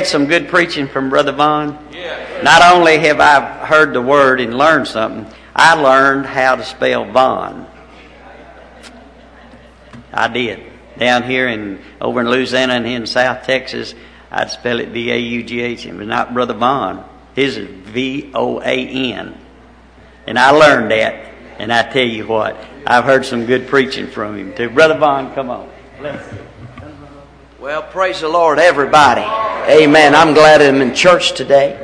had some good preaching from Brother Vaughn? Not only have I heard the word and learned something, I learned how to spell Vaughn. I did. Down here in over in Louisiana and in South Texas, I'd spell it V A U G H. It was not Brother Vaughn. His is V O A N. And I learned that. And I tell you what, I've heard some good preaching from him too. Brother Vaughn, come on. Well, praise the Lord, everybody. Amen. I'm glad I'm in church today.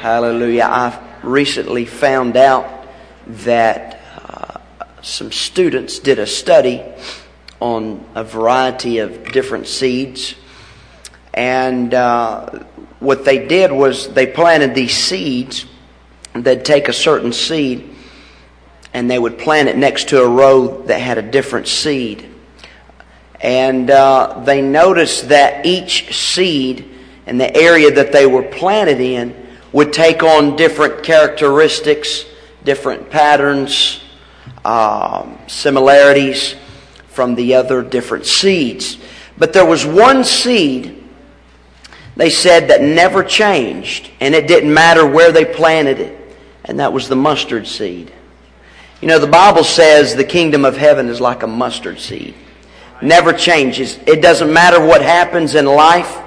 Hallelujah. I recently found out that uh, some students did a study on a variety of different seeds. And uh, what they did was they planted these seeds. They'd take a certain seed and they would plant it next to a row that had a different seed. And uh, they noticed that each seed and the area that they were planted in would take on different characteristics, different patterns, um, similarities from the other different seeds. But there was one seed, they said, that never changed, and it didn't matter where they planted it, and that was the mustard seed. You know, the Bible says the kingdom of heaven is like a mustard seed. Never changes. It doesn't matter what happens in life.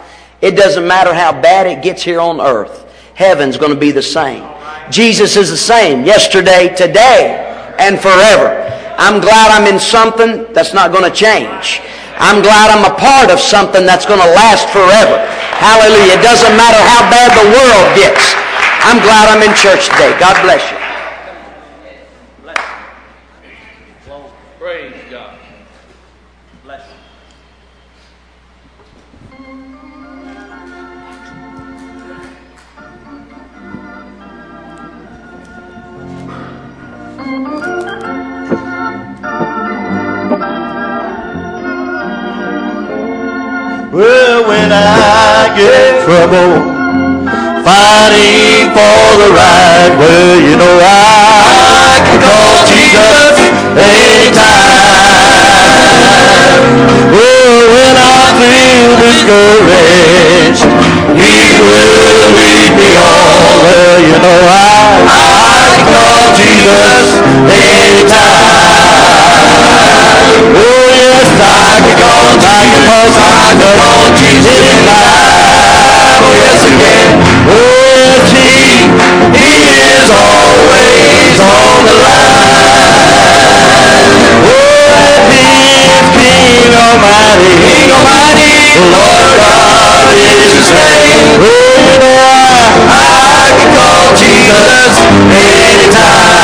It doesn't matter how bad it gets here on earth. Heaven's going to be the same. Jesus is the same yesterday, today, and forever. I'm glad I'm in something that's not going to change. I'm glad I'm a part of something that's going to last forever. Hallelujah. It doesn't matter how bad the world gets. I'm glad I'm in church today. God bless you. Well, when I get trouble, fighting for the right, well, you know I can call Jesus anytime. Well, when I feel discouraged, He will lead me on. Well, you know I, I call Jesus anytime. Oh, yes, I can call, I can call, oh, I can call Jesus anytime. Oh, yes, again. Oh, yes, He, He is always on the line. Oh, He is King Almighty. King Almighty. The Lord God is His name. Oh, Can call Jesus anytime.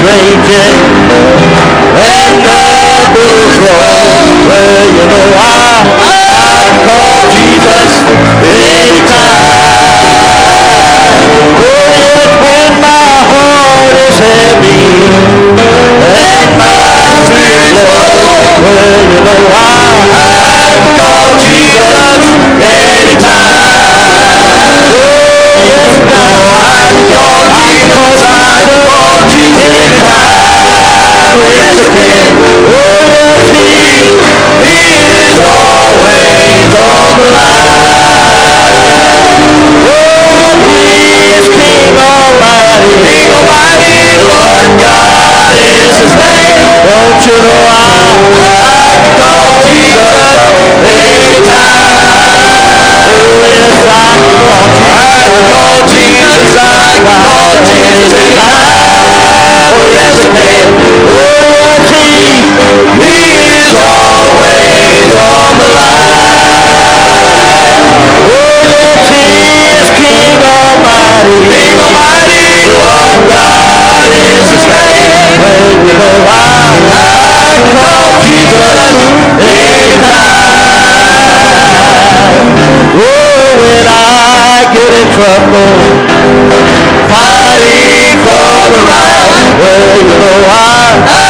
Raging and troubles roll. Well, you know I, I call Jesus anytime. Oh, yes, when my heart is heavy and my spirit low. Well, you know I Jesus I call Jesus. I trouble, for the right, well, you know I,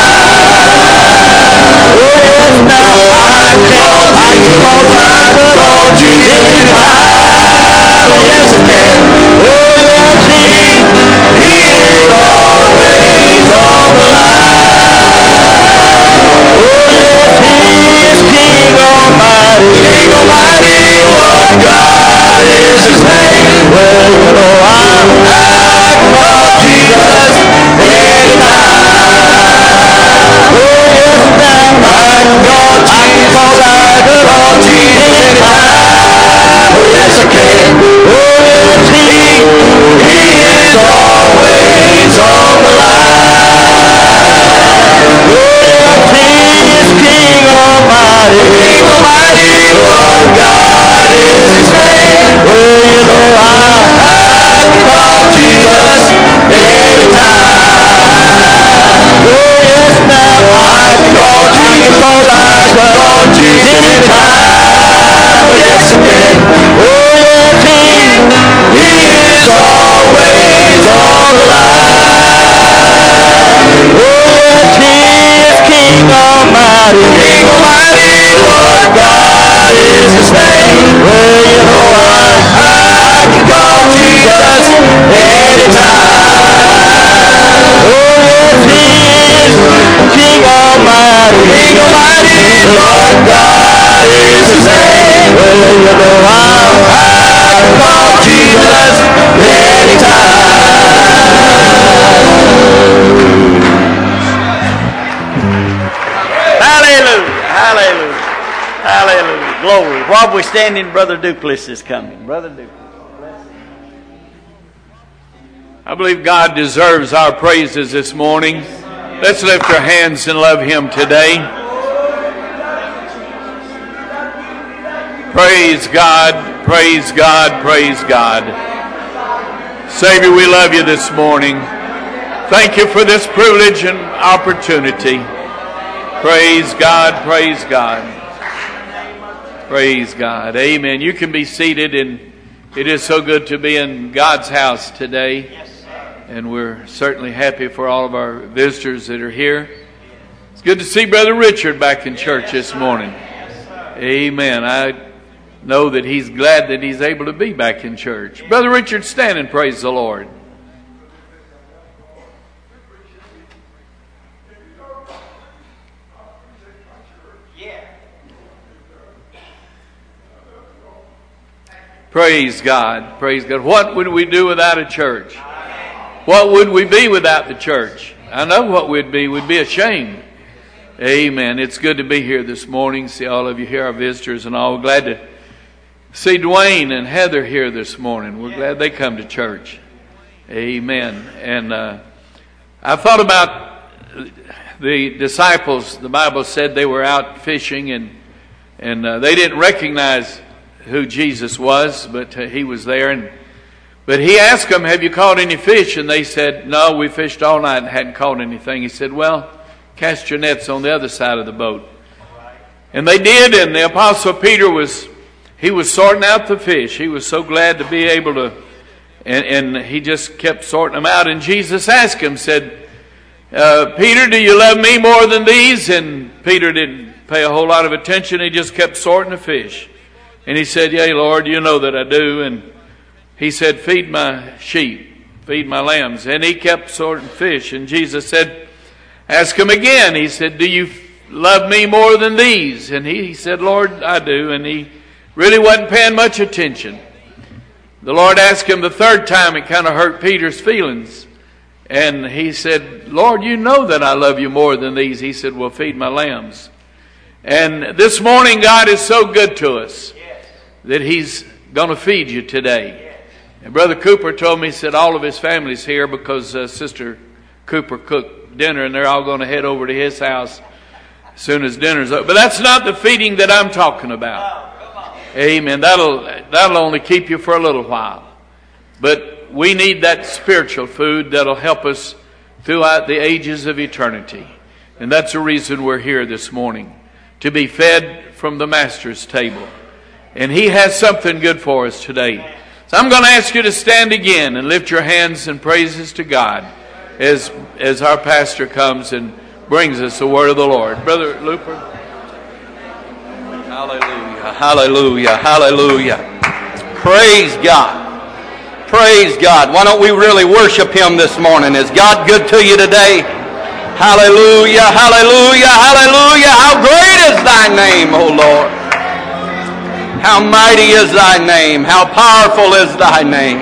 Glory. While we're standing, Brother Dupless is coming. Brother Dupless. I believe God deserves our praises this morning. Let's lift our hands and love Him today. Praise God, praise God, praise God. Savior, we love you this morning. Thank you for this privilege and opportunity. Praise God, praise God. Praise God. Amen. You can be seated, and it is so good to be in God's house today. And we're certainly happy for all of our visitors that are here. It's good to see Brother Richard back in church this morning. Amen. I know that he's glad that he's able to be back in church. Brother Richard, stand and praise the Lord. Praise God. Praise God. What would we do without a church? What would we be without the church? I know what we'd be. We'd be ashamed. Amen. It's good to be here this morning. See all of you here, our visitors and all. Glad to see Dwayne and Heather here this morning. We're glad they come to church. Amen. And uh, I thought about the disciples. The Bible said they were out fishing and and uh, they didn't recognize who Jesus was, but uh, he was there. And but he asked them, "Have you caught any fish?" And they said, "No, we fished all night and hadn't caught anything." He said, "Well, cast your nets on the other side of the boat." And they did, and the apostle Peter was he was sorting out the fish. He was so glad to be able to, and, and he just kept sorting them out. And Jesus asked him, said, uh, Peter, do you love me more than these? And Peter didn't pay a whole lot of attention. He just kept sorting the fish. And he said, Yea, Lord, you know that I do. And he said, Feed my sheep, feed my lambs. And he kept sorting fish. And Jesus said, Ask him again. He said, Do you love me more than these? And he, he said, Lord, I do. And he really wasn't paying much attention. The Lord asked him the third time, it kind of hurt Peter's feelings. And he said, Lord, you know that I love you more than these. He said, Well, feed my lambs. And this morning, God is so good to us that He's going to feed you today. And Brother Cooper told me, he said, all of his family's here because uh, Sister Cooper cooked dinner and they're all going to head over to his house as soon as dinner's over. But that's not the feeding that I'm talking about. Amen. That'll, that'll only keep you for a little while. But we need that spiritual food that'll help us throughout the ages of eternity. And that's the reason we're here this morning to be fed from the Master's table. And He has something good for us today. So I'm going to ask you to stand again and lift your hands and praises to God as, as our pastor comes and brings us the word of the Lord. Brother Looper. Hallelujah, hallelujah, hallelujah. Praise God. Praise God. Why don't we really worship Him this morning? Is God good to you today? Hallelujah, hallelujah, hallelujah. How great is thy name, O Lord. How mighty is thy name. How powerful is thy name.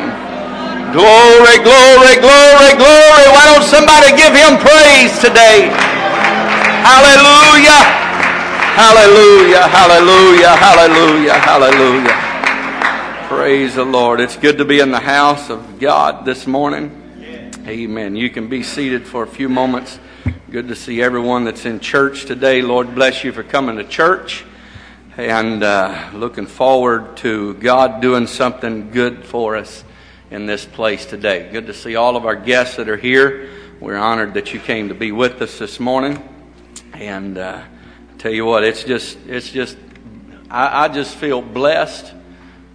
Glory, glory, glory, glory. Why don't somebody give him praise today? Hallelujah. Hallelujah, hallelujah, hallelujah, hallelujah. Praise the Lord. It's good to be in the house of God this morning. Amen. You can be seated for a few moments. Good to see everyone that's in church today. Lord bless you for coming to church and uh, looking forward to God doing something good for us in this place today. Good to see all of our guests that are here. We're honored that you came to be with us this morning. And, uh, Tell you what, it's just, it's just, I, I just feel blessed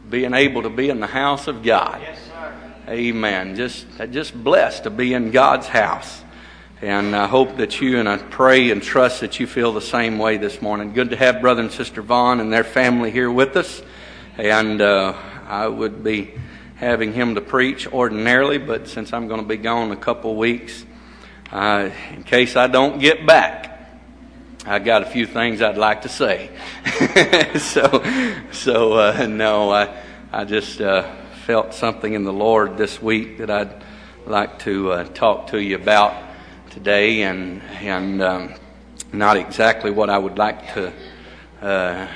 being able to be in the house of God. Yes, sir. Amen. Just, just blessed to be in God's house. And I hope that you and I pray and trust that you feel the same way this morning. Good to have Brother and Sister Vaughn and their family here with us. And uh, I would be having him to preach ordinarily, but since I'm going to be gone a couple weeks, uh, in case I don't get back, I got a few things I'd like to say. so, so uh, no, I, I just uh, felt something in the Lord this week that I'd like to uh, talk to you about today, and and um, not exactly what I would like to uh,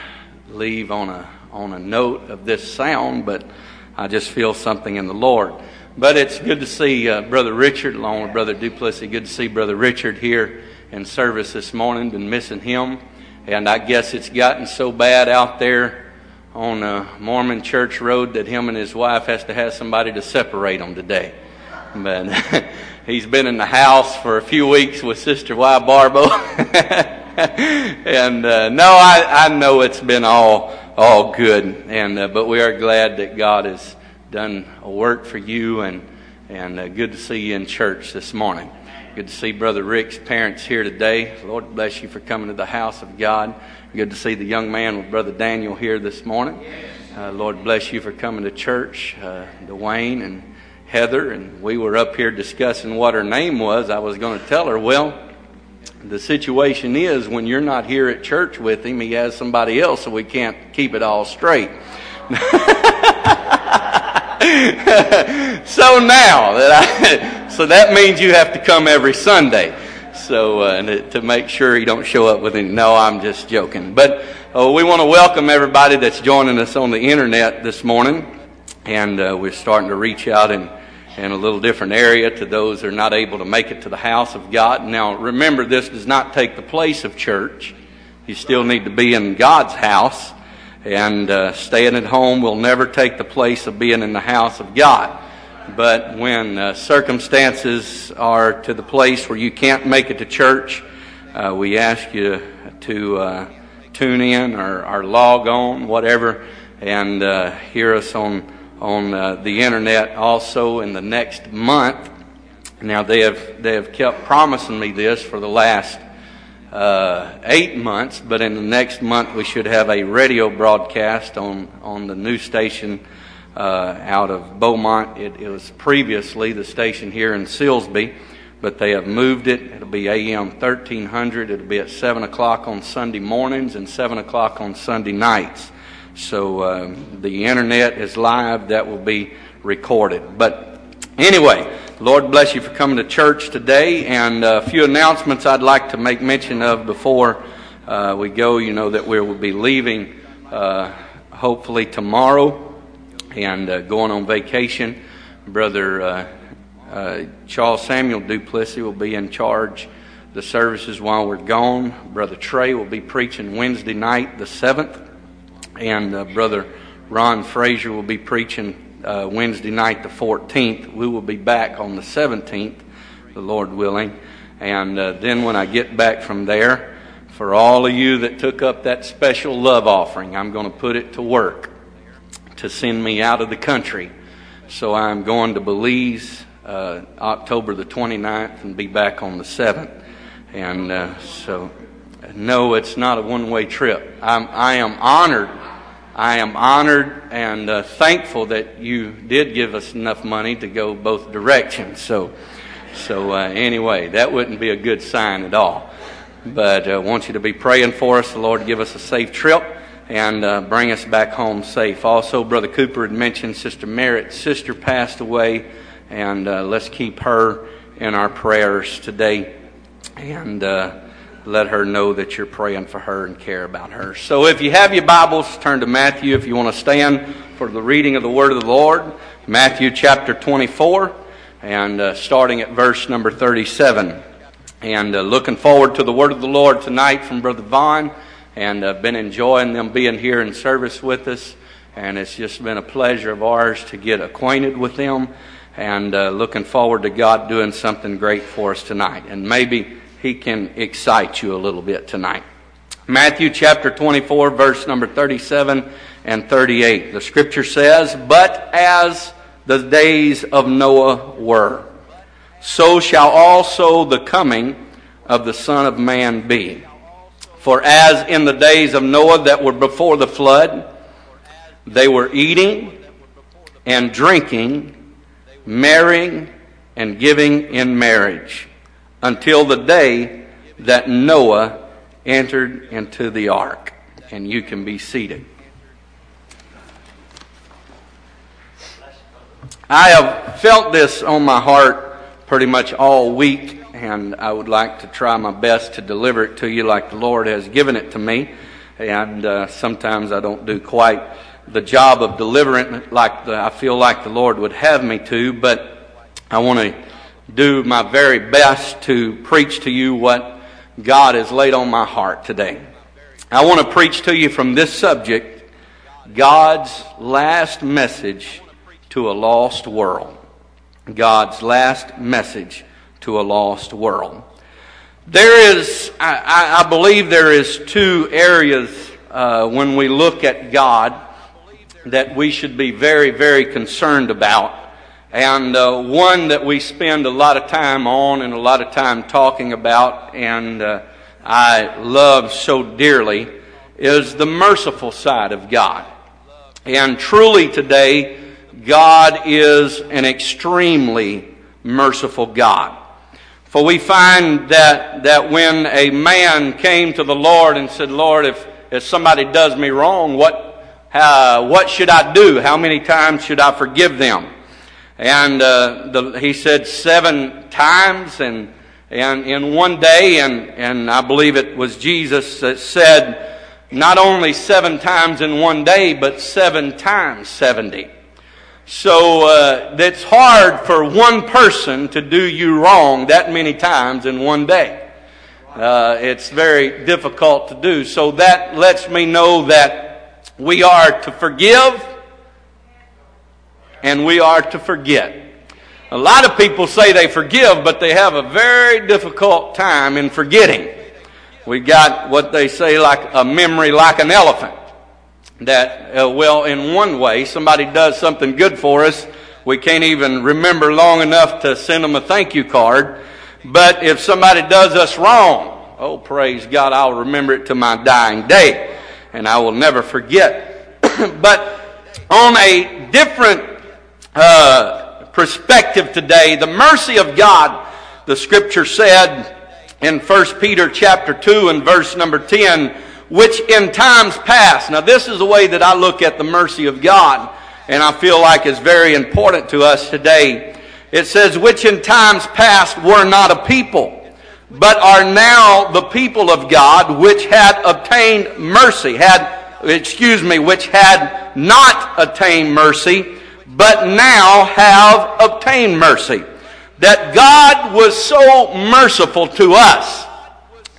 leave on a on a note of this sound, but I just feel something in the Lord. But it's good to see uh, Brother Richard along with Brother Duplessis. Good to see Brother Richard here in service this morning, been missing him. And I guess it's gotten so bad out there on uh, Mormon Church Road that him and his wife has to have somebody to separate them today. But he's been in the house for a few weeks with Sister Ybarbo. and uh, no, I, I know it's been all all good. And uh, but we are glad that God has done a work for you, and and uh, good to see you in church this morning. Good to see Brother Rick's parents here today. Lord bless you for coming to the house of God. Good to see the young man with Brother Daniel here this morning. Uh, Lord bless you for coming to church. Uh, Dwayne and Heather, and we were up here discussing what her name was. I was going to tell her, well, the situation is when you're not here at church with him, he has somebody else, so we can't keep it all straight. so now that I so that means you have to come every Sunday. So uh, to make sure you don't show up with any. No, I'm just joking. But uh, we want to welcome everybody that's joining us on the internet this morning, and uh, we're starting to reach out and in a little different area to those who are not able to make it to the house of God. Now, remember, this does not take the place of church. You still need to be in God's house, and uh, staying at home will never take the place of being in the house of God. But when uh, circumstances are to the place where you can't make it to church, uh, we ask you to uh, tune in or, or, log on, whatever, and uh, hear us on on uh, the internet also in the next month. Now they have they have kept promising me this for the last uh, eight months, but in the next month we should have a radio broadcast on on the new station uh, out of Beaumont. It, it, was previously the station here in Silsbee, but they have moved it. It'll be AM 1300. It'll be at seven o'clock on Sunday mornings and seven o'clock on Sunday nights. So um, the internet is live. That will be recorded. But anyway, Lord bless you for coming to church today. And a few announcements I'd like to make mention of before uh, we go. You know that we will be leaving uh, hopefully tomorrow and uh, going on vacation. Brother uh, uh, Charles Samuel Duplessis will be in charge the services while we're gone. Brother Trey will be preaching Wednesday night, the 7th and uh, Brother Ron Frazier will be preaching uh, Wednesday night, the 14th. We will be back on the 17th, the Lord willing. And uh, then when I get back from there, for all of you that took up that special love offering, I'm going to put it to work to send me out of the country. So I'm going to Belize uh, October the 29th and be back on the 7th. And uh, so, no, it's not a one way trip. I'm, I am honored I am honored and uh, thankful that you did give us enough money to go both directions. So, so uh, anyway, that wouldn't be a good sign at all. But I uh, want you to be praying for us. The Lord give us a safe trip and uh, bring us back home safe. Also, Brother Cooper had mentioned Sister Merritt's sister passed away, and uh, let's keep her in our prayers today. And uh, let her know that you're praying for her and care about her. So if you have your Bibles, turn to Matthew if you want to stand for the reading of the Word of the Lord. Matthew chapter 24 and uh, starting at verse number 37. And uh, looking forward to the Word of the Lord tonight from Brother Vaughn and uh, been enjoying them being here in service with us. And it's just been a pleasure of ours to get acquainted with them and uh, looking forward to God doing something great for us tonight. And maybe he can excite you a little bit tonight. Matthew chapter 24, verse number 37 and 38. The scripture says, But as the days of Noah were, so shall also the coming of the Son of Man be. For as in the days of Noah that were before the flood, they were eating and drinking, marrying and giving in marriage until the day that Noah entered into the ark. And you can be seated. I have felt this on my heart pretty much all week, and I would like to try my best to deliver it to you like the Lord has given it to me. And uh, sometimes I don't do quite the job of delivering it like the, I feel like the Lord would have me to, but I want to do my very best to preach to you what God has laid on my heart today. I want to preach to you from this subject God's last message to a lost world. God's last message to a lost world. There is, I, I believe, there is two areas uh, when we look at God that we should be very, very concerned about and uh, one that we spend a lot of time on and a lot of time talking about, and uh, I love so dearly, is the merciful side of God. And truly today, God is an extremely merciful God. For we find that, that when a man came to the Lord and said, Lord, if, if somebody does me wrong, what, uh, what should I do? How many times should I forgive them? And uh, the, he said seven times and, and in one day, and, and I believe it was Jesus that said not only seven times in one day, but seven times 70. So uh, it's hard for one person to do you wrong that many times in one day. Uh, it's very difficult to do. So that lets me know that we are to forgive and we are to forget. A lot of people say they forgive, but they have a very difficult time in forgetting. We got what they say like a memory like an elephant. That, uh, well, in one way, somebody does something good for us. We can't even remember long enough to send them a thank you card. But if somebody does us wrong, oh, praise God, I'll remember it to my dying day. And I will never forget. but on a different uh, perspective today, the mercy of God, the scripture said in 1 Peter chapter 2 and verse number 10, which in times past, now this is the way that I look at the mercy of God, and I feel like is very important to us today. It says, which in times past were not a people, but are now the people of God, which had obtained mercy, had, excuse me, which had not attained mercy, but now have obtained mercy. That God was so merciful to us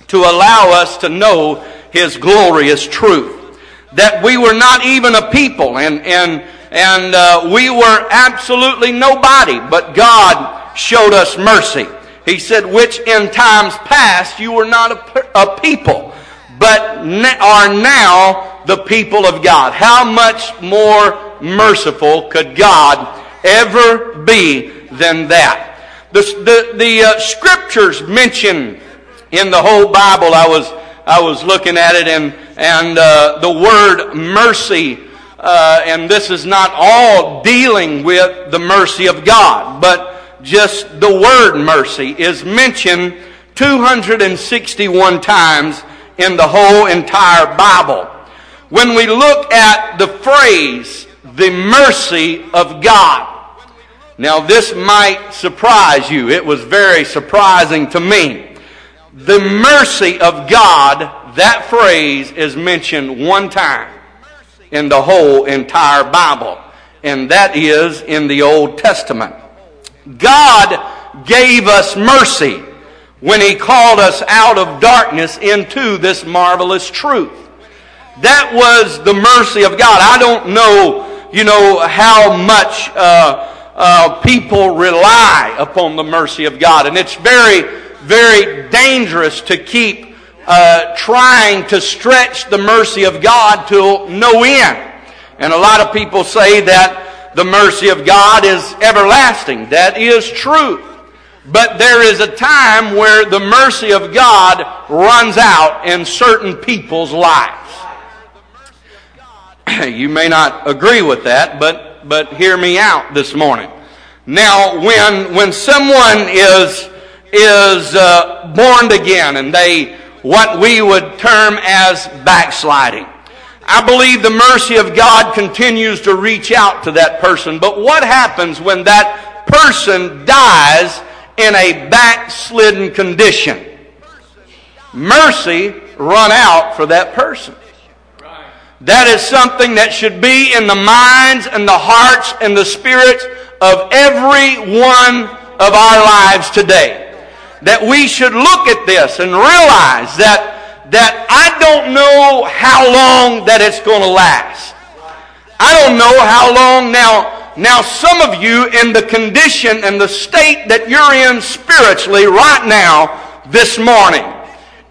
to allow us to know His glorious truth. That we were not even a people and, and, and uh, we were absolutely nobody, but God showed us mercy. He said, which in times past you were not a, a people, but are now the people of God. How much more merciful could God ever be than that? The, the, the uh, scriptures mention in the whole Bible, I was, I was looking at it, and, and uh, the word mercy, uh, and this is not all dealing with the mercy of God, but just the word mercy is mentioned 261 times in the whole entire Bible. When we look at the phrase the mercy of God. Now, this might surprise you. It was very surprising to me. The mercy of God, that phrase is mentioned one time in the whole entire Bible, and that is in the Old Testament. God gave us mercy when He called us out of darkness into this marvelous truth. That was the mercy of God. I don't know you know, how much uh, uh, people rely upon the mercy of God. And it's very, very dangerous to keep uh, trying to stretch the mercy of God to no end. And a lot of people say that the mercy of God is everlasting. That is true. But there is a time where the mercy of God runs out in certain people's lives. you may not agree with that, but, but hear me out this morning. Now, when, when someone is, is uh, born again and they, what we would term as backsliding, I believe the mercy of God continues to reach out to that person. But what happens when that person dies in a backslidden condition? Mercy run out for that person. That is something that should be in the minds and the hearts and the spirits of every one of our lives today. That we should look at this and realize that, that I don't know how long that it's going to last. I don't know how long now. Now, some of you in the condition and the state that you're in spiritually right now, this morning,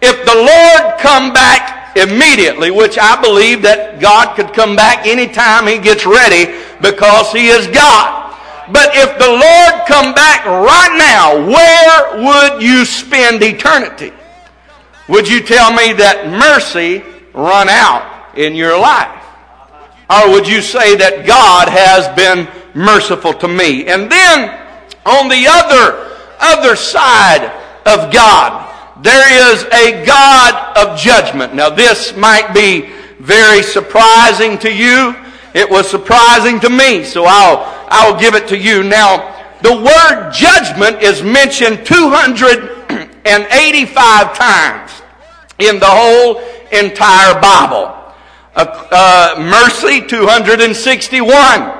if the Lord come back immediately, which I believe that God could come back anytime he gets ready because he is God. But if the Lord come back right now, where would you spend eternity? Would you tell me that mercy run out in your life? Or would you say that God has been merciful to me? And then on the other, other side of God, there is a God of judgment. Now, this might be very surprising to you. It was surprising to me, so I'll, I'll give it to you. Now, the word judgment is mentioned 285 times in the whole entire Bible. Uh, uh, mercy, 261.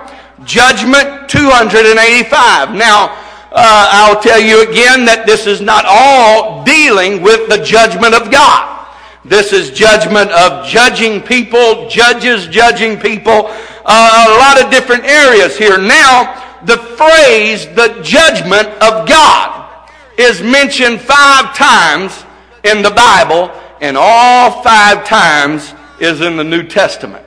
Judgment 285. Now, uh, I'll tell you again that this is not all dealing with the judgment of God. This is judgment of judging people, judges judging people, uh, a lot of different areas here. Now, the phrase, the judgment of God, is mentioned five times in the Bible, and all five times is in the New Testament.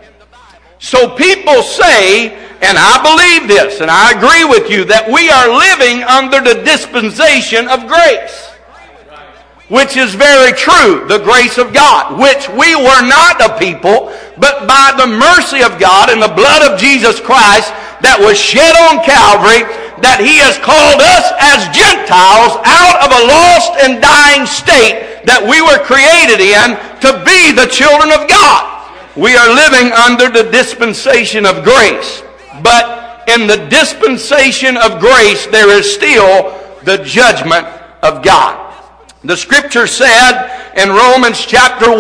So people say, and I believe this, and I agree with you, that we are living under the dispensation of grace which is very true, the grace of God, which we were not a people, but by the mercy of God and the blood of Jesus Christ that was shed on Calvary, that He has called us as Gentiles out of a lost and dying state that we were created in to be the children of God. We are living under the dispensation of grace. But in the dispensation of grace, there is still the judgment of God. The scripture said in Romans chapter 1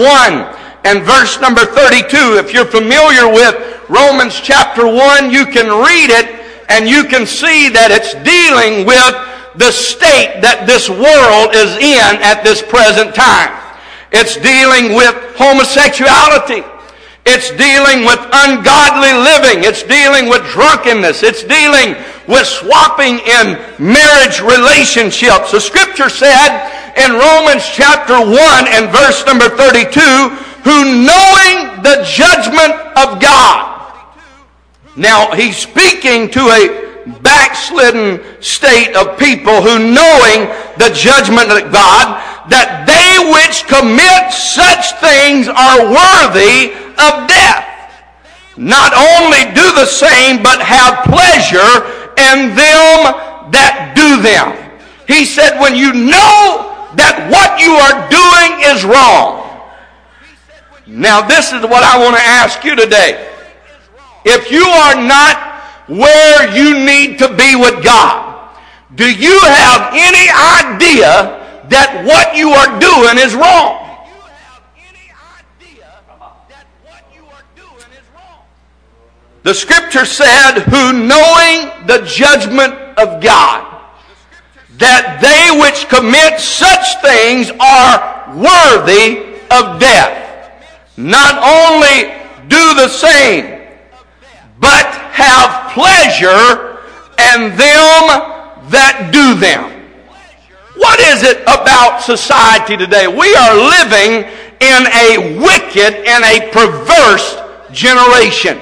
and verse number 32, if you're familiar with Romans chapter 1, you can read it and you can see that it's dealing with the state that this world is in at this present time. It's dealing with homosexuality. It's dealing with ungodly living. It's dealing with drunkenness. It's dealing with swapping in marriage relationships. The scripture said in Romans chapter 1 and verse number 32, who knowing the judgment of God. Now, he's speaking to a backslidden state of people who knowing the judgment of God, that they which commit such things are worthy of death. Not only do the same, but have pleasure in them that do them. He said, when you know that what you are doing is wrong. Now, this is what I want to ask you today. If you are not where you need to be with God, do you have any idea that what you are doing is wrong? The scripture said, who knowing the judgment of God, that they which commit such things are worthy of death. Not only do the same, but have pleasure and them that do them. What is it about society today? We are living in a wicked and a perverse generation.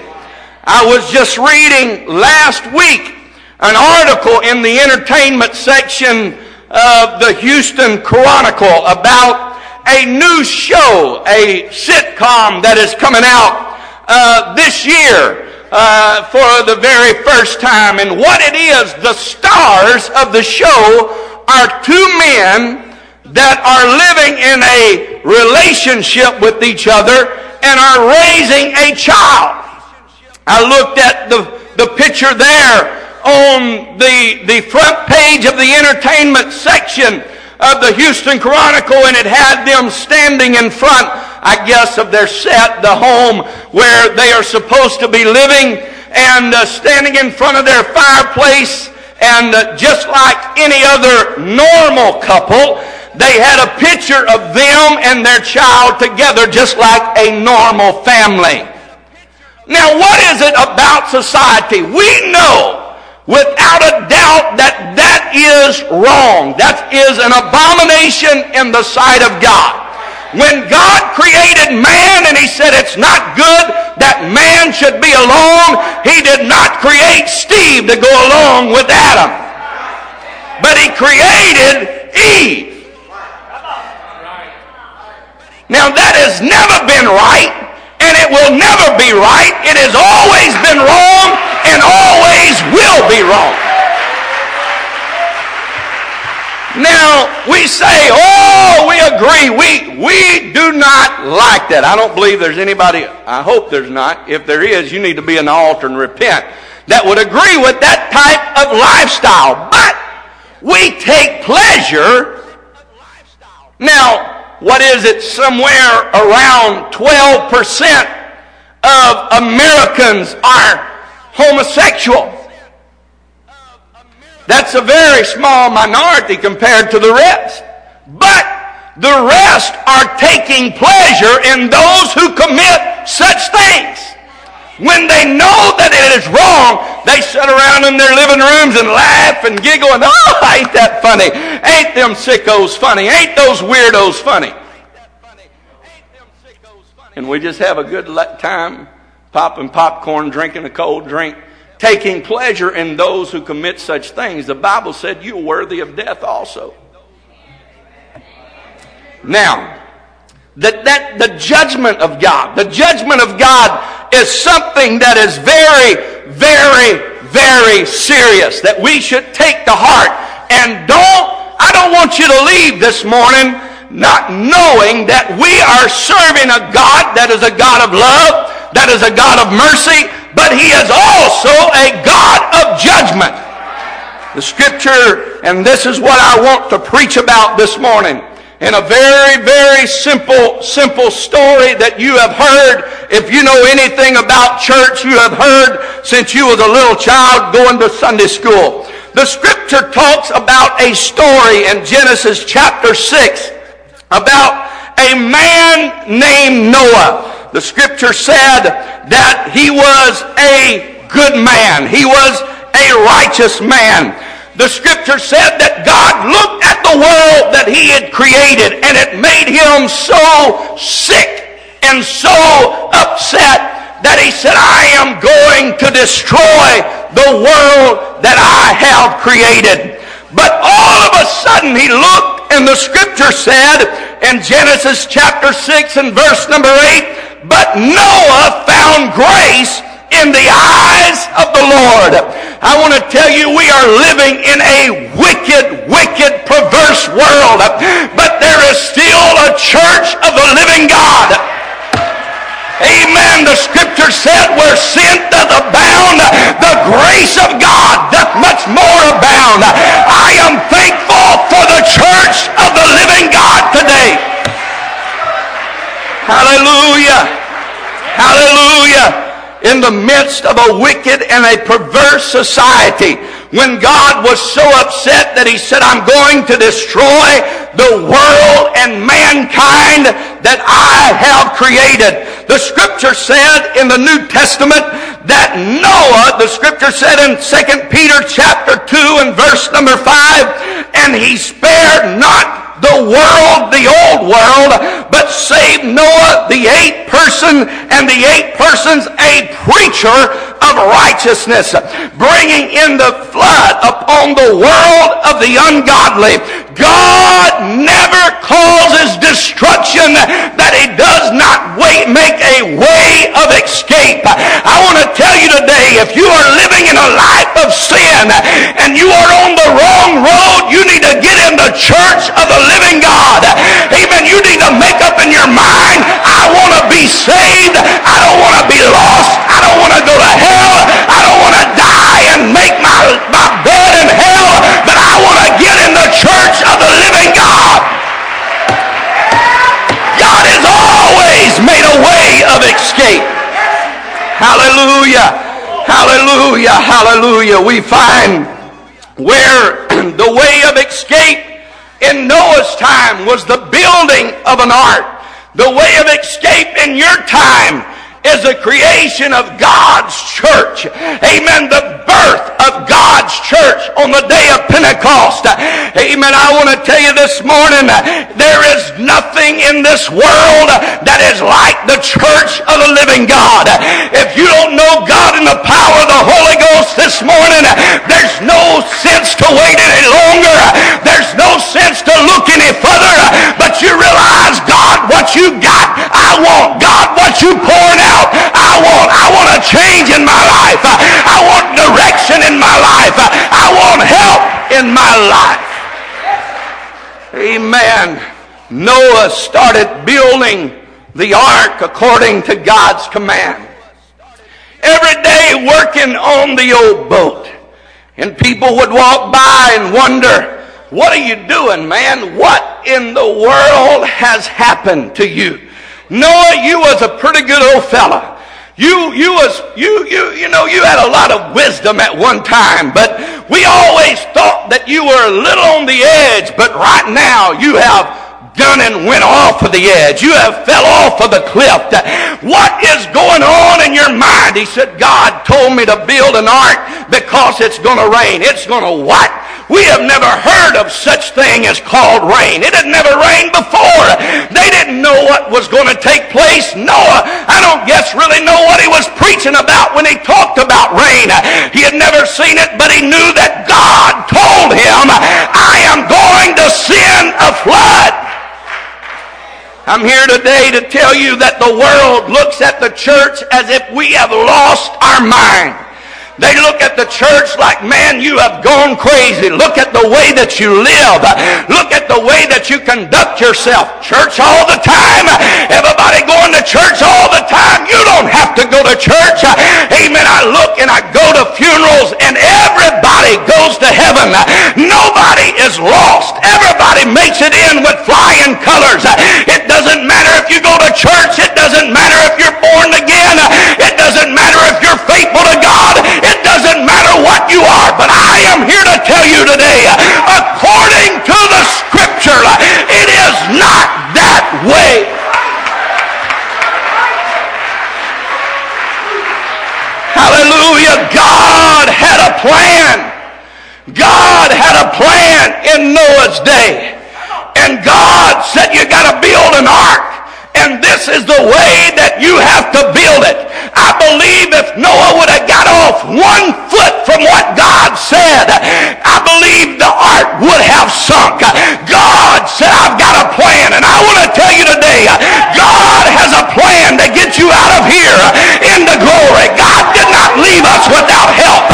I was just reading last week an article in the entertainment section of the Houston Chronicle about a new show, a sitcom that is coming out uh, this year uh, for the very first time. And what it is, the stars of the show are two men that are living in a relationship with each other and are raising a child. I looked at the, the picture there on the, the front page of the entertainment section of the Houston Chronicle, and it had them standing in front, I guess, of their set, the home where they are supposed to be living, and uh, standing in front of their fireplace, and uh, just like any other normal couple, they had a picture of them and their child together, just like a normal family. Now, what is it about society? We know without a doubt that that is wrong. That is an abomination in the sight of God. When God created man and he said it's not good that man should be alone, he did not create Steve to go along with Adam. But he created Eve. Now that has never been right and it will never be right. It has always been wrong and always will be wrong. Now, we say, oh, we agree. We, we do not like that. I don't believe there's anybody, I hope there's not. If there is, you need to be the altar and repent. That would agree with that type of lifestyle. But we take pleasure. Now, what is it? Somewhere around 12% of Americans are homosexual. That's a very small minority compared to the rest. But the rest are taking pleasure in those who commit such things. When they know that it is wrong, they sit around in their living rooms and laugh and giggle and, oh, ain't that funny? Ain't them sickos funny? Ain't those weirdos funny? And we just have a good time popping popcorn, drinking a cold drink, taking pleasure in those who commit such things. The Bible said you're worthy of death also. Now, that, that the judgment of God, the judgment of God is something that is very, very, very serious that we should take to heart. And don't, I don't want you to leave this morning not knowing that we are serving a God that is a God of love, that is a God of mercy, but He is also a God of judgment. The scripture, and this is what I want to preach about this morning in a very, very simple, simple story that you have heard. If you know anything about church, you have heard since you was a little child going to Sunday school. The scripture talks about a story in Genesis chapter 6 about a man named Noah. The scripture said that he was a good man. He was a righteous man. The scripture said that God looked at the world that he had created and it made him so sick and so upset that he said, I am going to destroy the world that I have created. But all of a sudden he looked and the scripture said in Genesis chapter 6 and verse number 8, but Noah found grace in the eyes of the Lord. I want to tell you, we are living in a wicked, wicked, perverse world, but there is still a church of the living God. Amen. The scripture said, where sin doth abound, the grace of God doth much more abound. I am thankful for the church of the living God today. Hallelujah. Hallelujah. In the midst of a wicked and a perverse society, when God was so upset that he said, I'm going to destroy the world and mankind that I have created. The scripture said in the New Testament that Noah, the scripture said in 2 Peter chapter 2 and verse number 5, and he spared not the world, the old world, but saved Noah, the eighth person, and the eight persons a preacher of righteousness, bringing in the flood upon the world of the ungodly. God never causes destruction that he does not wait, make a way of escape. I want to tell you today, if you are living in a life of sin and you are on the wrong road, you need to get in the church of the living God. Amen. You need to make up in your mind, I want to be saved. I don't want to be lost. I don't go to hell. I don't want to die and make my, my bed in hell. But I want to get in the church of the living God. God has always made a way of escape. Hallelujah. Hallelujah. Hallelujah. We find where the way of escape in Noah's time was the building of an ark. The way of escape in your time is the creation of God's church. Amen. The birth of God's church on the day of Pentecost. Amen. I want to tell you this morning, there is nothing in this world that is like the church of the living God. If you don't know God in the power of the Holy Ghost this morning, there's no sense to wait any longer. There's no sense to look any further. But you realize, God, what you got, I want. God, what you pouring out, out. I want, I want a change in my life. I want direction in my life. I want help in my life. Amen. Noah started building the ark according to God's command. Every day working on the old boat. And people would walk by and wonder, what are you doing, man? What in the world has happened to you? Noah, you was a pretty good old fella. You, you was, you, you, you know, you had a lot of wisdom at one time, but We always thought that you were a little on the edge, but right now you have done and went off of the edge. You have fell off of the cliff. What is going on in your mind? He said, God told me to build an ark because it's going to rain. It's going to what? We have never heard of such thing as called rain. It had never rained before. They didn't know what was going to take place. Noah, I don't guess really know what he was preaching about when he talked about rain. He had never seen it, but he knew that God told him, I am going to send a flood. I'm here today to tell you that the world looks at the church as if we have lost our mind. They look at the church like, man, you have gone crazy. Look at the way that you live. Look at the way that you conduct yourself. Church all the time. Everybody going to church all the time. You don't have to go to church. Amen. I look and I go to funerals and everybody goes to heaven. Nobody is lost. Everybody makes it in with flying colors. It doesn't matter if you go to church. It doesn't matter if you're born again. It doesn't matter if you're faithful to God. It doesn't matter what you are, but I am here to tell you today, according to the scripture, it is not that way. Hallelujah. God had a plan. God had a plan in Noah's day. And God said you got to build an ark. And this is the way that you have to build it. I believe if Noah would have got off one foot from what God said, I believe the ark would have sunk. God said, I've got a plan. And I want to tell you today, God has a plan to get you out of here into glory. God did not leave us without help.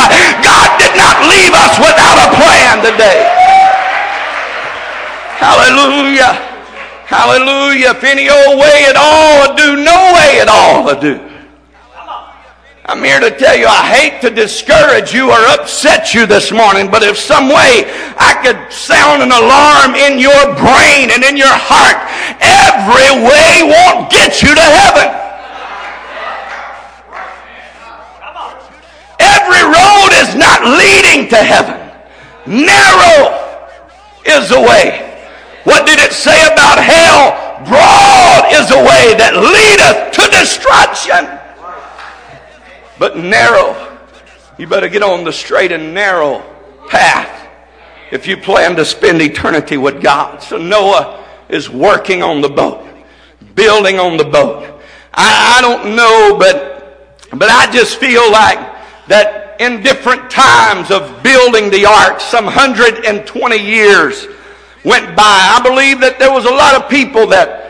God did not leave us without a plan today. Hallelujah. Hallelujah. If any old way at all I do, no way at all I do. I'm here to tell you, I hate to discourage you or upset you this morning, but if some way I could sound an alarm in your brain and in your heart, every way won't get you to heaven. Every road is not leading to heaven. Narrow is the way. What did it say about hell? Broad is the way that leadeth to destruction. But narrow. You better get on the straight and narrow path if you plan to spend eternity with God. So Noah is working on the boat, building on the boat. I, I don't know, but, but I just feel like that in different times of building the ark, some 120 years, went by. I believe that there was a lot of people that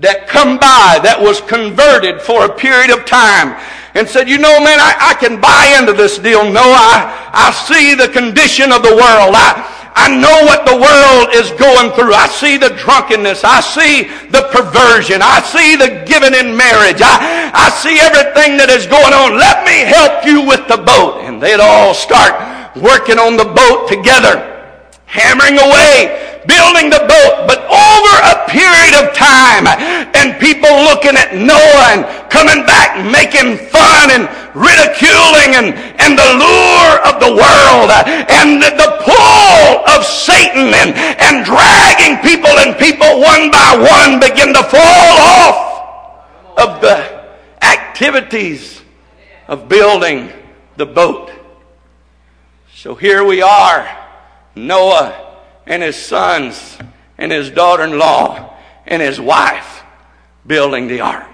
that come by that was converted for a period of time and said, you know, man, I, I can buy into this deal. No, I, I see the condition of the world. I, I know what the world is going through. I see the drunkenness. I see the perversion. I see the giving in marriage. I, I see everything that is going on. Let me help you with the boat. And they'd all start working on the boat together, hammering away building the boat, but over a period of time, and people looking at Noah and coming back making fun and ridiculing and, and the lure of the world and the, pull of Satan and, and dragging people and people one by one begin to fall off of the activities of building the boat. So here we are, Noah and his sons and his daughter in law and his wife building the ark.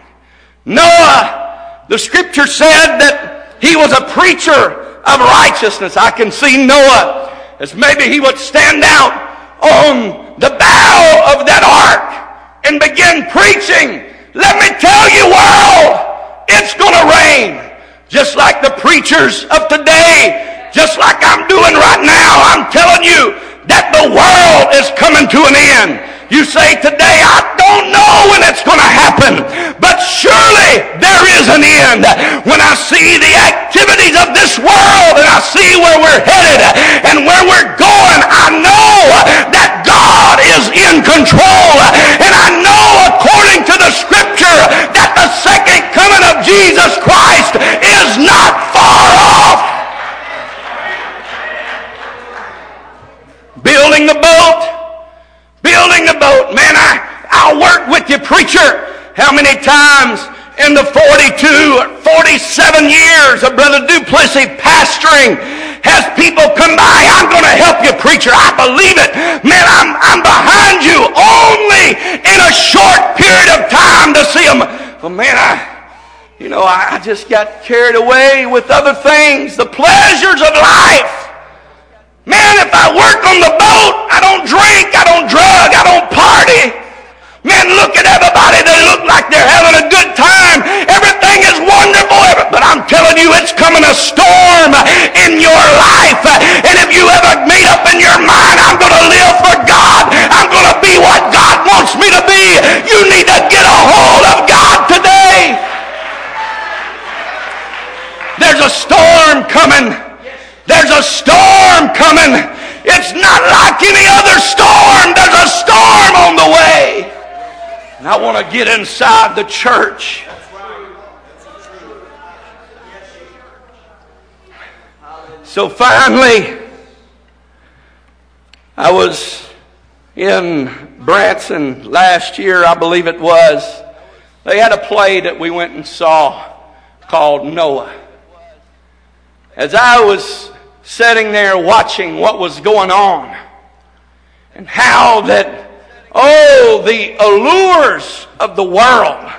Noah, the scripture said that he was a preacher of righteousness. I can see Noah as maybe he would stand out on the bow of that ark and begin preaching. Let me tell you, world, it's going to rain. Just like the preachers of today, just like I'm doing right now. I'm telling you, that the world is coming to an end. You say today, I don't know when it's going to happen, but surely there is an end. When I see the activities of this world and I see where we're headed and where we're going, I know that God is in control. And I know according to the scripture that the second coming of Jesus Christ is not far off. building the boat, building the boat. Man, I, I'll work with you, preacher. How many times in the 42, 47 years of Brother Duplessy pastoring has people come by. I'm going to help you, preacher. I believe it. Man, I'm, I'm behind you only in a short period of time to see them. But man, I, you know, I just got carried away with other things, the pleasures of life. Man, if I work on the boat, I don't drink, I don't drug, I don't party. Man, look at everybody. They look like they're having a good time. Everything is wonderful. But I'm telling you, it's coming a storm in your life. And if you ever made up in your mind, I'm going to live for God. I'm going to be what God wants me to be. You need to get a hold of God today. There's a storm coming. There's a storm coming. It's not like any other storm. There's a storm on the way. And I want to get inside the church. So finally, I was in Branson last year, I believe it was. They had a play that we went and saw called Noah as I was sitting there watching what was going on and how that, oh, the allures of the world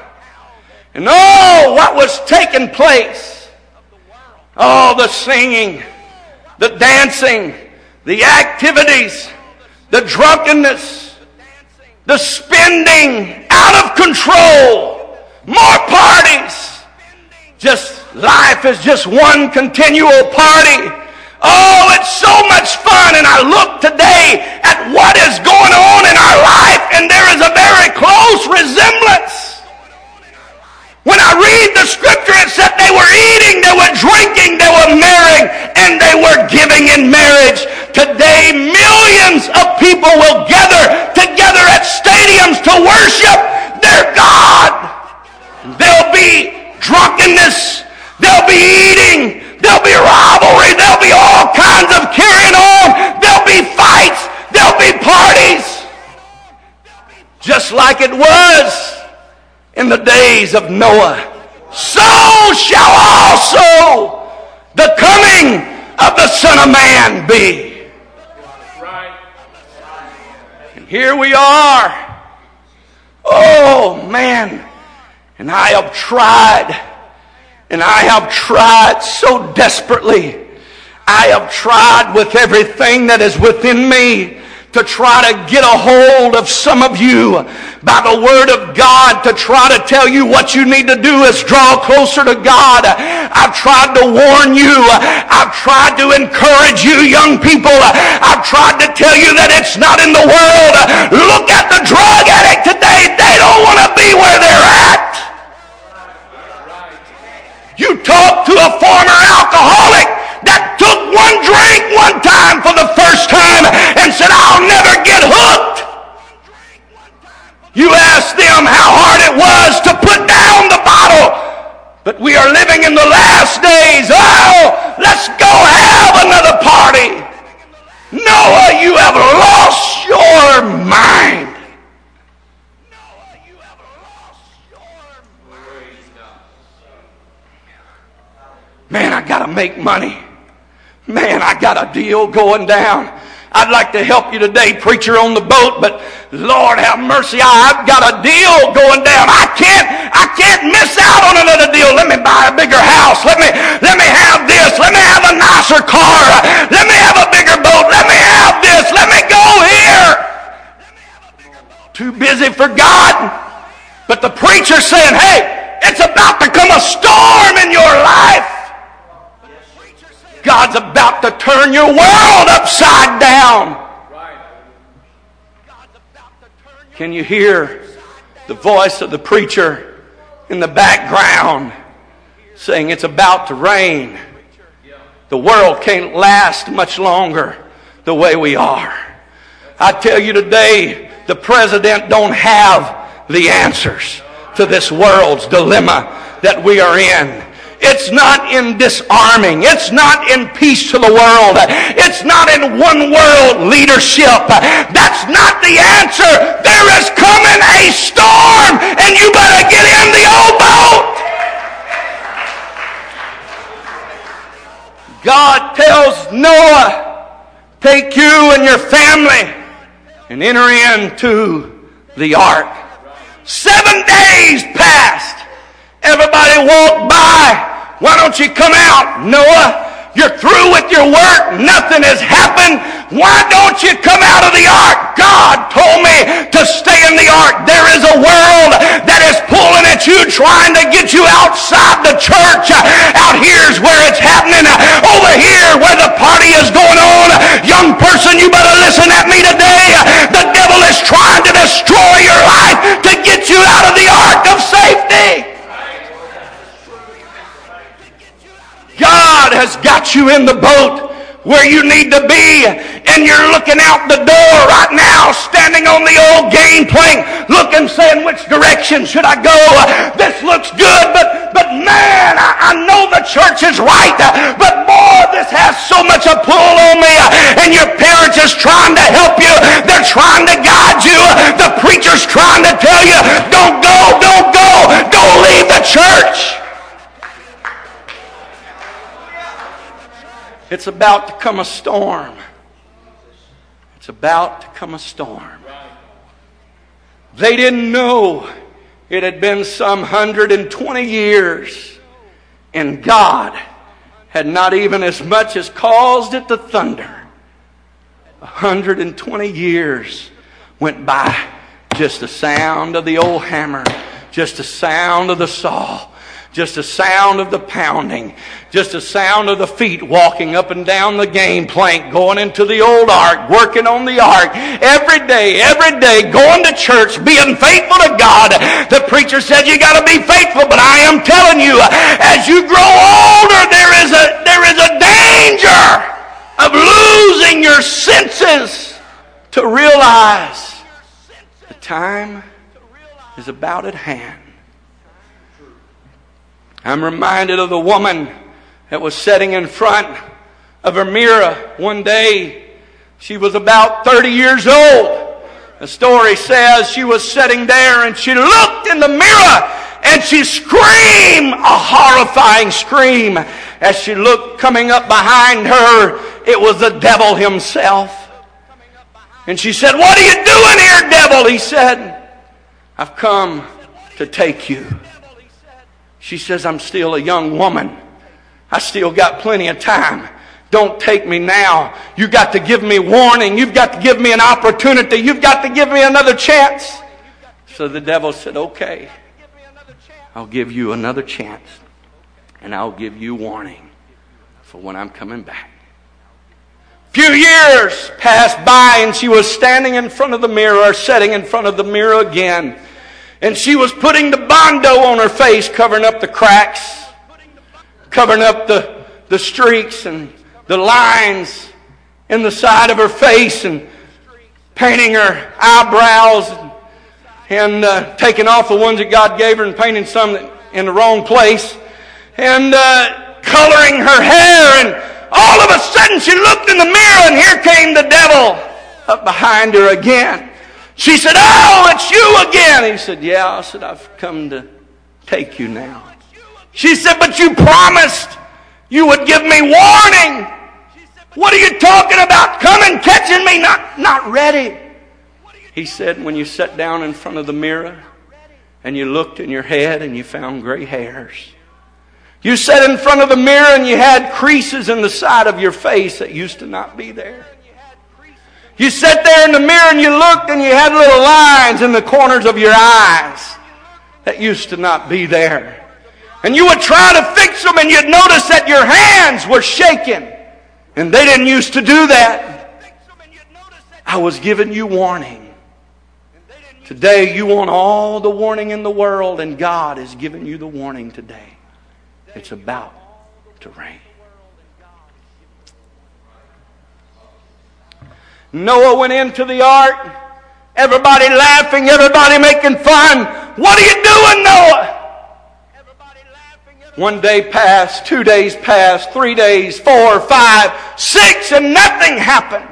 and oh, what was taking place. Oh, the singing, the dancing, the activities, the drunkenness, the spending out of control, more parties, just life is just one continual party. Oh, it's so much fun. And I look today at what is going on in our life, and there is a very close resemblance. When I read the scripture, it said they were eating, they were drinking, they were marrying, and they were giving in marriage. Today, millions of people will gather together at stadiums to worship their God. There'll be drunkenness. There'll be eating. There'll be rivalry. There'll be all kinds of carrying on. There'll be fights. There'll be parties. Just like it was in the days of Noah. So shall also the coming of the Son of Man be. And here we are. Oh, man. And I have tried, and I have tried so desperately. I have tried with everything that is within me to try to get a hold of some of you by the Word of God to try to tell you what you need to do is draw closer to God. I've tried to warn you. I've tried to encourage you, young people. I've tried to tell you that it's not in the world. Look at the drug addict today. They don't want to be where they're at. You talk to a former alcoholic that took one drink one time for the first time and said, I'll never get hooked. You ask them how hard it was to put down the bottle. But we are living in the last days. Oh, let's go have another party. Noah, you have lost your mind. Man, I got to make money. Man, I got a deal going down. I'd like to help you today, preacher on the boat, but Lord have mercy, I've got a deal going down. I can't, I can't miss out on another deal. Let me buy a bigger house. Let me, let me have this. Let me have a nicer car. Let me have a bigger boat. Let me have this. Let me go here. Too busy for God. But the preacher's saying, hey, it's about to come a storm in your life. God's about to turn your world upside down. Can you hear the voice of the preacher in the background saying it's about to rain? The world can't last much longer the way we are. I tell you today, the president don't have the answers to this world's dilemma that we are in. It's not in disarming. It's not in peace to the world. It's not in one world leadership. That's not the answer. There is coming a storm, and you better get in the old boat. God tells Noah, take you and your family and enter into the ark. Seven days passed. Everybody walked by. Why don't you come out, Noah? You're through with your work. Nothing has happened. Why don't you come out of the ark? God told me to stay in the ark. There is a world that is pulling at you, trying to get you outside the church. Out here's where it's happening. Over here where the party is going on. Young person, you better listen at me today. The devil is trying to destroy your life to get you out of the ark of safety. God has got you in the boat where you need to be and you're looking out the door right now standing on the old gangplank looking saying which direction should I go? This looks good but but man I, I know the church is right but boy this has so much a pull on me and your parents is trying to help you. They're trying to guide you. The preacher's trying to tell you don't go don't go. Don't leave the church It's about to come a storm. It's about to come a storm. They didn't know it had been some 120 years, and God had not even as much as caused it to thunder. 120 years went by. Just the sound of the old hammer, just the sound of the saw, just the sound of the pounding, just the sound of the feet walking up and down the gangplank, going into the old ark, working on the ark every day, every day, going to church, being faithful to God. The preacher said you got to be faithful, but I am telling you, as you grow older, there is a there is a danger of losing your senses to realize the time is about at hand. I'm reminded of the woman that was sitting in front of her mirror one day. She was about 30 years old. The story says she was sitting there and she looked in the mirror and she screamed a horrifying scream as she looked coming up behind her. It was the devil himself. And she said, What are you doing here, devil? He said, I've come to take you. She says, I'm still a young woman. I still got plenty of time. Don't take me now. You got to give me warning. You've got to give me an opportunity. You've got to give me another chance. So the devil said, Okay, I'll give you another chance. And I'll give you warning for when I'm coming back. Few years passed by and she was standing in front of the mirror, sitting in front of the mirror again. And she was putting the bondo on her face, covering up the cracks, covering up the, the streaks and the lines in the side of her face, and painting her eyebrows and, and uh, taking off the ones that God gave her and painting some in the wrong place, and uh, coloring her hair. And all of a sudden she looked in the mirror, and here came the devil up behind her again. She said, Oh, it's you again. He said, Yeah. I said, I've come to take you now. She said, But you promised you would give me warning. What are you talking about? Coming, catching me, not, not ready. He said, When you sat down in front of the mirror and you looked in your head and you found gray hairs. You sat in front of the mirror and you had creases in the side of your face that used to not be there. You sat there in the mirror and you looked and you had little lines in the corners of your eyes that used to not be there. And you would try to fix them and you'd notice that your hands were shaking. And they didn't used to do that. I was giving you warning. Today you want all the warning in the world and God is giving you the warning today. It's about to rain. Noah went into the ark. Everybody laughing, everybody making fun. What are you doing, Noah? One day passed, two days passed, three days, four, five, six, and nothing happened.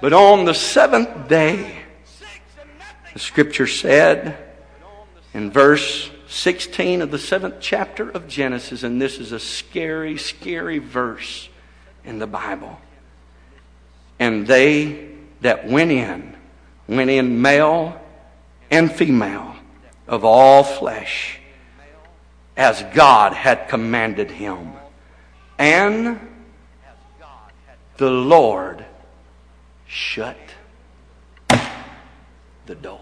But on the seventh day, the scripture said in verse 16 of the seventh chapter of Genesis, and this is a scary, scary verse in the Bible. And they that went in, went in male and female of all flesh, as God had commanded him. And the Lord shut the door.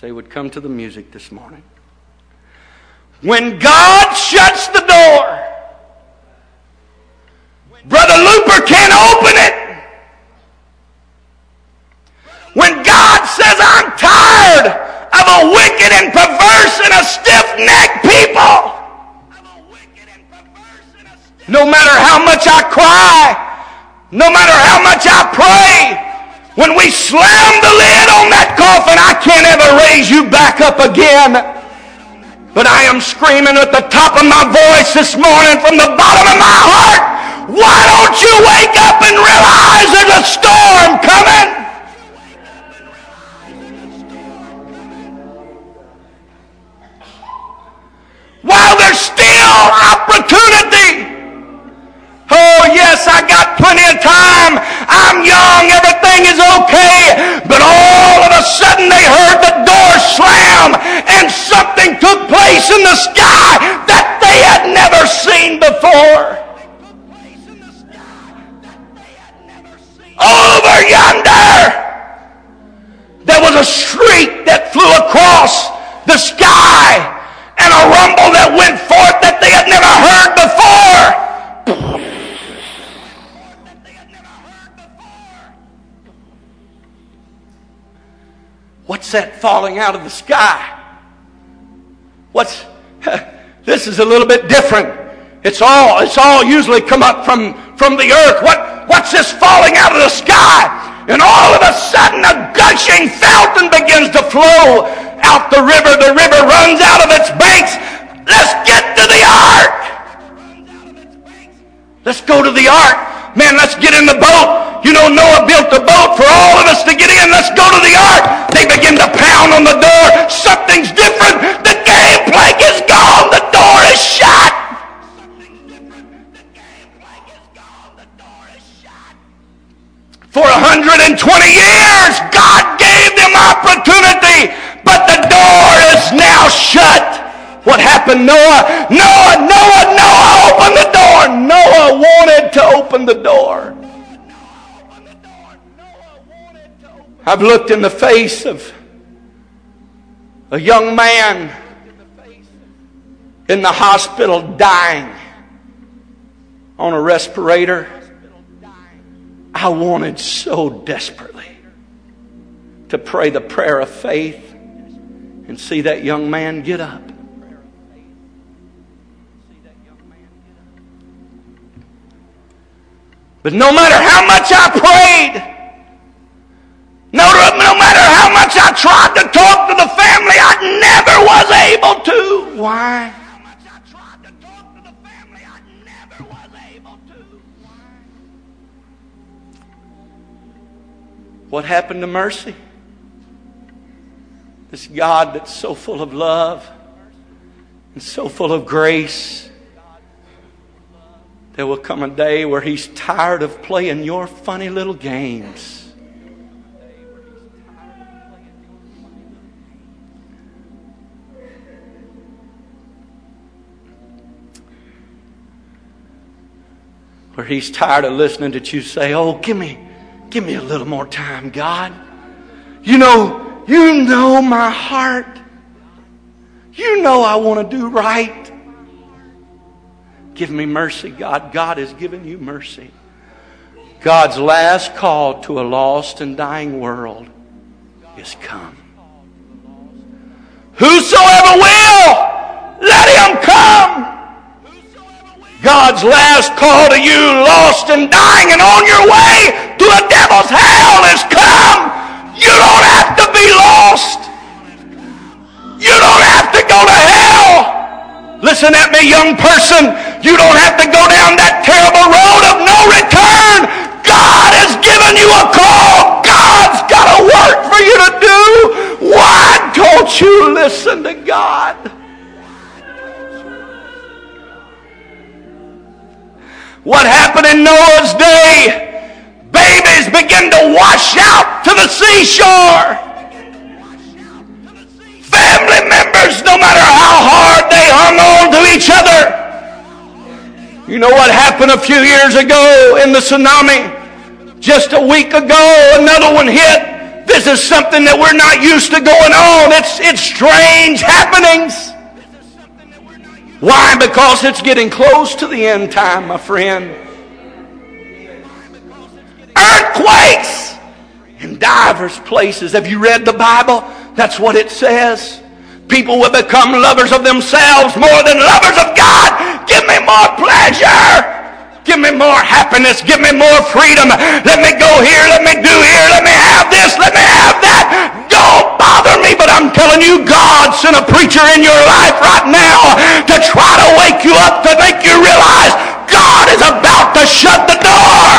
They would come to the music this morning. When God shuts the door, Brother Looper can't open it. When God says, I'm tired of a wicked and perverse and a stiff necked people. No matter how much I cry, no matter how much I pray, when we slam the lid on that coffin, I can't ever raise you back up again. But I am screaming at the top of my voice this morning from the bottom of my heart. Why don't you wake up and realize there's a storm coming? While there's still opportunity. Oh, yes, I got plenty of time. I'm young. Everything is okay. But all of a sudden they heard the door slam and something took place in the sky that they had never seen before. Over yonder, there was a shriek that flew across the sky and a rumble that went forth that they had never heard before. What's that falling out of the sky? What's this is a little bit different. It's all it's all usually come up from from the earth. What what's this falling out of the sky? And all of a sudden a gushing fountain begins to flow out the river. The river runs out of its banks. Let's get to the ark. Let's go to the ark. Man, let's get in the boat. You know, Noah built the boat for all of us to get in. Let's go to the ark. They begin to pound on the door. Something's different. The game plank is gone. The door is shut. For 120 years, God gave them opportunity, but the door is now shut. What happened, Noah? Noah, Noah, Noah, open the door. Noah wanted to open the door. I've looked in the face of a young man in the hospital dying on a respirator. I wanted so desperately to pray the prayer of faith and see that young man get up. But no matter how much I prayed, no, no matter how much I tried to talk to the family, I never was able to. Why? What happened to mercy? This God that's so full of love and so full of grace. There will come a day where He's tired of playing your funny little games. Where He's tired of listening to you say, Oh, give me, give me a little more time, God. You know, you know my heart. You know I want to do right. Give me mercy, God. God has given you mercy. God's last call to a lost and dying world is come. Whosoever will, let him come. God's last call to you, lost and dying and on your way to a devil's hell, is come. You don't have to be lost. You don't have to go to hell. Listen at me, young person. You don't have to go down that terrible road of no return. God has given you a call. God's got a work for you to do. Why don't you listen to God? What happened in Noah's day? Babies begin to wash out to the seashore. Family members, no matter how hard they hung on to each other. You know what happened a few years ago in the tsunami? Just a week ago, another one hit. This is something that we're not used to going on. It's, it's strange happenings. Why? Because it's getting close to the end time, my friend. Earthquakes in divers places. Have you read the Bible? That's what it says. People will become lovers of themselves more than lovers of God. Give me more pleasure. Give me more happiness. Give me more freedom. Let me go here. Let me do here. Let me have this. Let me have that. Don't bother me. But I'm telling you, God sent a preacher in your life right now to try to wake you up, to make you realize God is about to shut the door.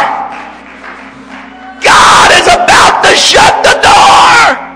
God is about to shut the door.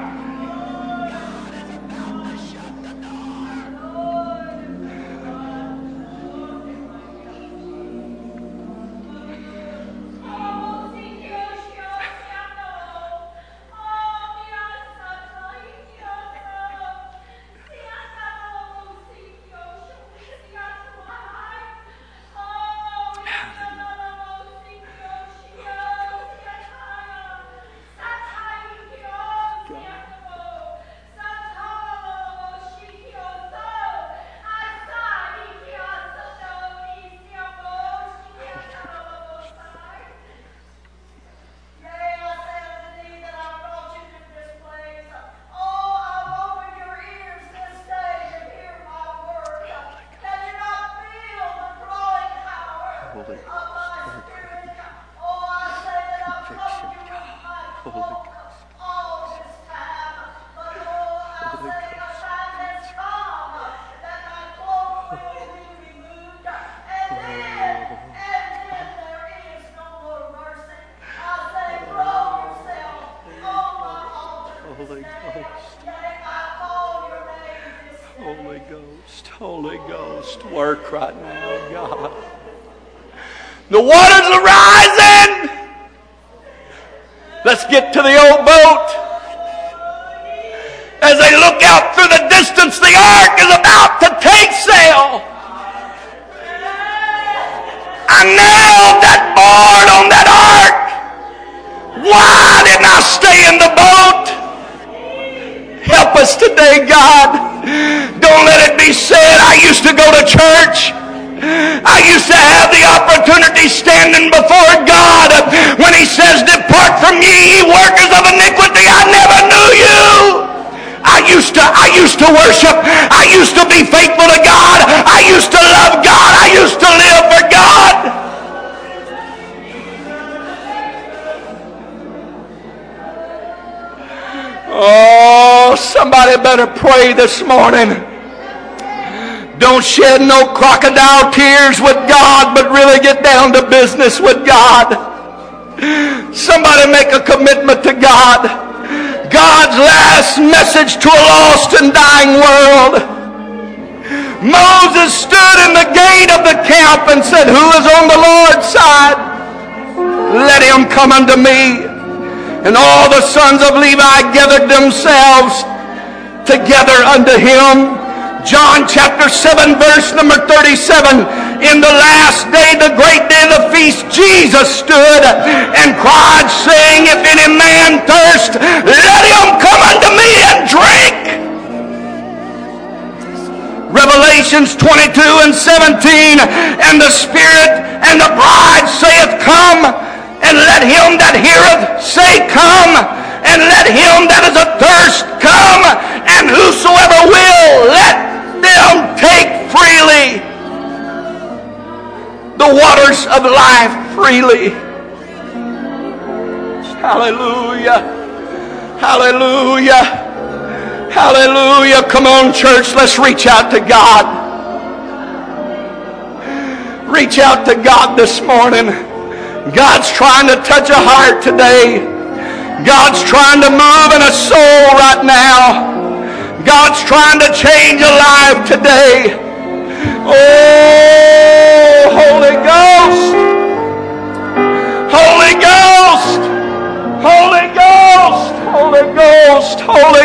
Somebody better pray this morning. Don't shed no crocodile tears with God, but really get down to business with God. Somebody make a commitment to God. God's last message to a lost and dying world. Moses stood in the gate of the camp and said, Who is on the Lord's side? Let him come unto me. And all the sons of Levi gathered themselves together unto him. John chapter 7 verse number 37. In the last day, the great day of the feast, Jesus stood and cried saying, If any man thirst, let him come unto me and drink. Revelations 22 and 17. And the Spirit and the bride saith, Come, and let him that heareth say, Come and let him that is athirst come, and whosoever will, let them take freely the waters of life freely. Hallelujah. Hallelujah. Hallelujah. Come on, church, let's reach out to God. Reach out to God this morning. God's trying to touch a heart today. God's trying to move in a soul right now. God's trying to change a life today. Oh, Holy Ghost. Holy Ghost. Holy Ghost. Holy Ghost. Holy Ghost.